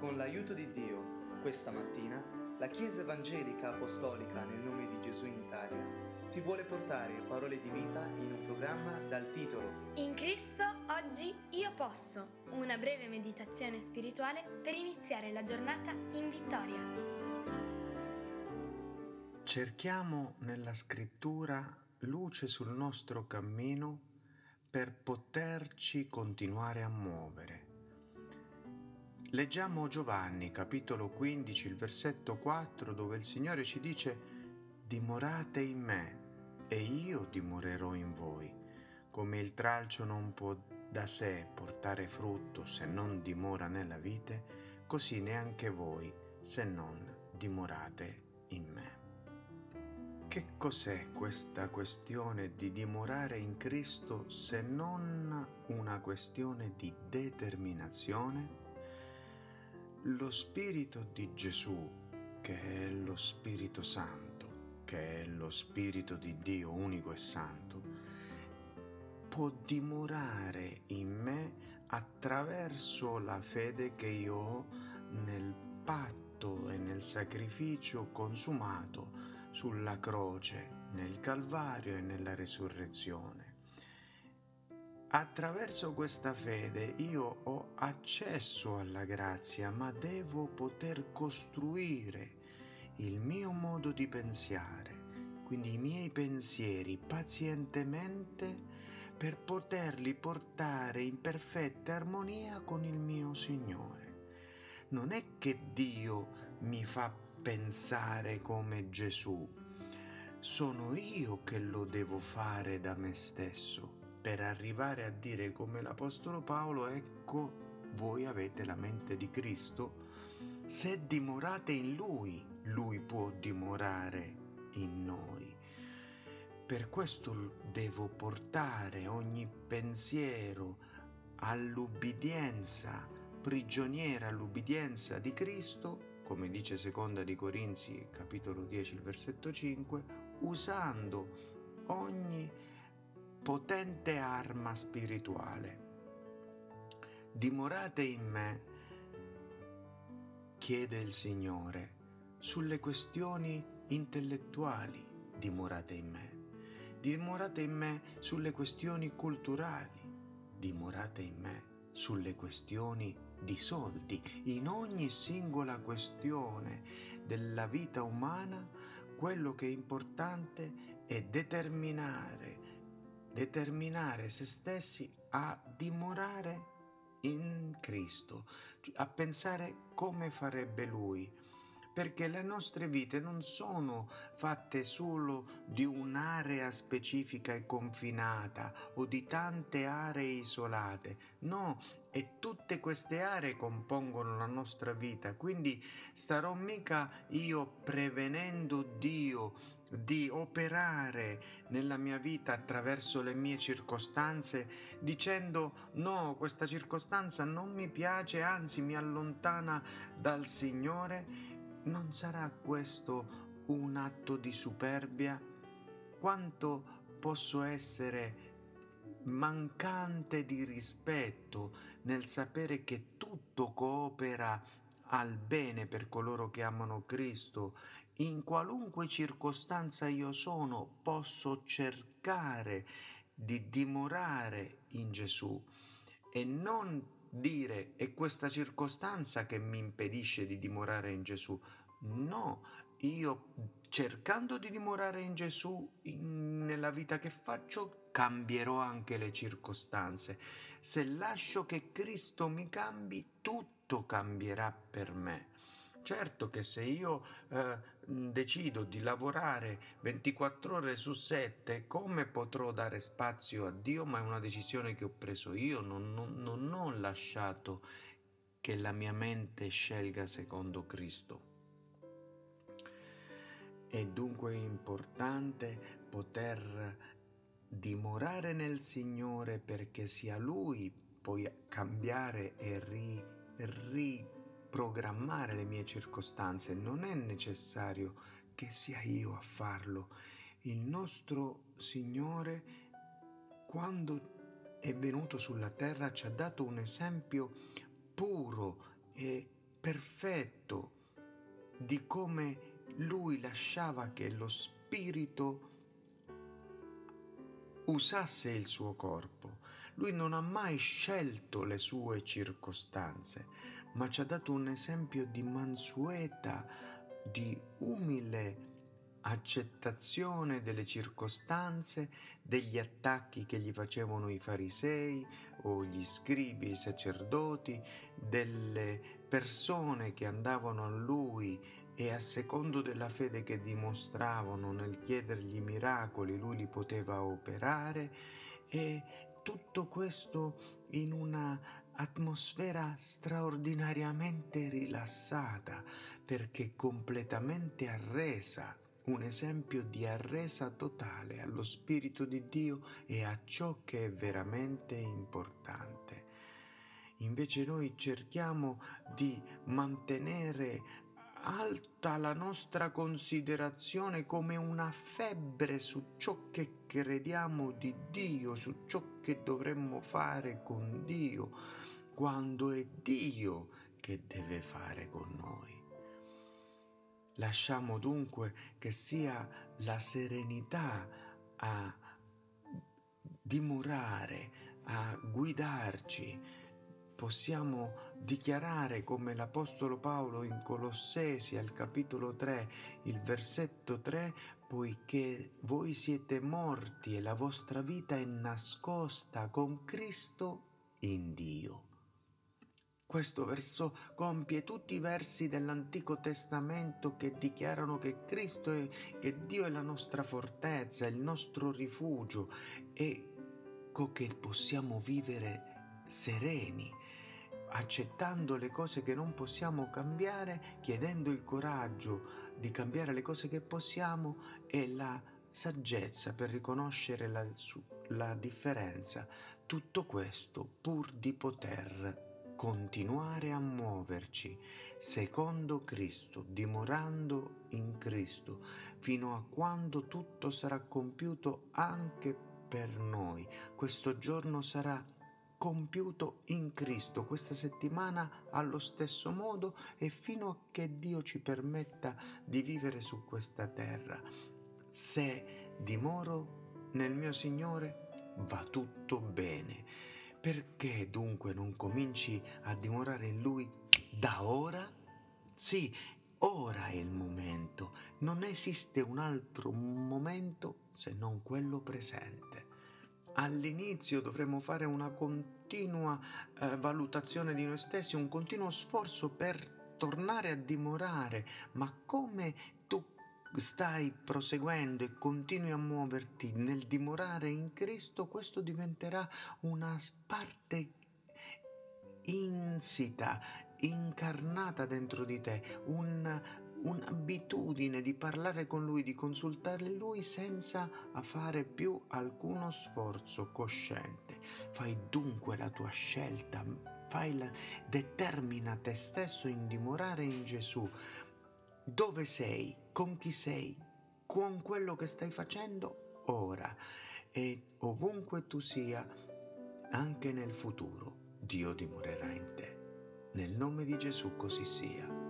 Con l'aiuto di Dio, questa mattina, la Chiesa Evangelica Apostolica nel nome di Gesù in Italia ti vuole portare parole di vita in un programma dal titolo In Cristo oggi io posso, una breve meditazione spirituale per iniziare la giornata in vittoria. Cerchiamo nella scrittura luce sul nostro cammino per poterci continuare a muovere. Leggiamo Giovanni capitolo 15, il versetto 4, dove il Signore ci dice, dimorate in me e io dimorerò in voi. Come il tralcio non può da sé portare frutto se non dimora nella vite, così neanche voi se non dimorate in me. Che cos'è questa questione di dimorare in Cristo se non una questione di determinazione? Lo Spirito di Gesù, che è lo Spirito Santo, che è lo Spirito di Dio unico e santo, può dimorare in me attraverso la fede che io ho nel patto e nel sacrificio consumato sulla croce, nel Calvario e nella risurrezione. Attraverso questa fede io ho accesso alla grazia, ma devo poter costruire il mio modo di pensare, quindi i miei pensieri pazientemente per poterli portare in perfetta armonia con il mio Signore. Non è che Dio mi fa pensare come Gesù, sono io che lo devo fare da me stesso per arrivare a dire come l'Apostolo Paolo, ecco, voi avete la mente di Cristo, se dimorate in Lui, Lui può dimorare in noi. Per questo devo portare ogni pensiero all'ubbidienza, prigioniera all'ubbidienza di Cristo, come dice seconda di Corinzi capitolo 10 il versetto 5, usando ogni potente arma spirituale. Dimorate in me, chiede il Signore, sulle questioni intellettuali, dimorate in me. Dimorate in me sulle questioni culturali, dimorate in me sulle questioni di soldi. In ogni singola questione della vita umana, quello che è importante è determinare determinare se stessi a dimorare in Cristo, a pensare come farebbe Lui perché le nostre vite non sono fatte solo di un'area specifica e confinata o di tante aree isolate, no, e tutte queste aree compongono la nostra vita, quindi starò mica io prevenendo Dio di operare nella mia vita attraverso le mie circostanze dicendo no, questa circostanza non mi piace, anzi mi allontana dal Signore non sarà questo un atto di superbia? Quanto posso essere mancante di rispetto nel sapere che tutto coopera al bene per coloro che amano Cristo. In qualunque circostanza io sono, posso cercare di dimorare in Gesù e non dire è questa circostanza che mi impedisce di dimorare in Gesù. No, io cercando di dimorare in Gesù in, nella vita che faccio cambierò anche le circostanze. Se lascio che Cristo mi cambi, tutto cambierà per me. Certo che se io eh, decido di lavorare 24 ore su 7, come potrò dare spazio a Dio? Ma è una decisione che ho preso io, non, non, non ho lasciato che la mia mente scelga secondo Cristo. È dunque importante poter dimorare nel Signore perché sia Lui poi cambiare e ri, programmare le mie circostanze, non è necessario che sia io a farlo. Il nostro Signore, quando è venuto sulla terra, ci ha dato un esempio puro e perfetto di come lui lasciava che lo spirito usasse il suo corpo. Lui non ha mai scelto le sue circostanze, ma ci ha dato un esempio di mansueta, di umile accettazione delle circostanze, degli attacchi che gli facevano i farisei o gli scribi i sacerdoti, delle persone che andavano a lui e a secondo della fede che dimostravano nel chiedergli miracoli lui li poteva operare e tutto questo in una atmosfera straordinariamente rilassata perché completamente arresa un esempio di arresa totale allo Spirito di Dio e a ciò che è veramente importante. Invece noi cerchiamo di mantenere alta la nostra considerazione come una febbre su ciò che crediamo di Dio, su ciò che dovremmo fare con Dio, quando è Dio che deve fare con noi. Lasciamo dunque che sia la serenità a dimorare, a guidarci, possiamo dichiarare come l'Apostolo Paolo in Colossesi al capitolo 3, il versetto 3, poiché voi siete morti e la vostra vita è nascosta con Cristo in Dio. Questo verso compie tutti i versi dell'Antico Testamento che dichiarano che Cristo è, che Dio è la nostra fortezza, il nostro rifugio e che possiamo vivere sereni accettando le cose che non possiamo cambiare, chiedendo il coraggio di cambiare le cose che possiamo e la saggezza per riconoscere la, la differenza. Tutto questo pur di poter continuare a muoverci secondo Cristo, dimorando in Cristo, fino a quando tutto sarà compiuto anche per noi. Questo giorno sarà compiuto in Cristo questa settimana allo stesso modo e fino a che Dio ci permetta di vivere su questa terra. Se dimoro nel mio Signore va tutto bene. Perché dunque non cominci a dimorare in Lui da ora? Sì, ora è il momento. Non esiste un altro momento se non quello presente all'inizio dovremmo fare una continua eh, valutazione di noi stessi, un continuo sforzo per tornare a dimorare, ma come tu stai proseguendo e continui a muoverti nel dimorare in Cristo, questo diventerà una parte insita, incarnata dentro di te, un, un'abitudine di parlare con lui, di consultare lui senza fare più alcuno sforzo cosciente. Fai dunque la tua scelta, la, determina te stesso in dimorare in Gesù. Dove sei? Con chi sei? Con quello che stai facendo ora e ovunque tu sia, anche nel futuro, Dio dimorerà in te. Nel nome di Gesù così sia.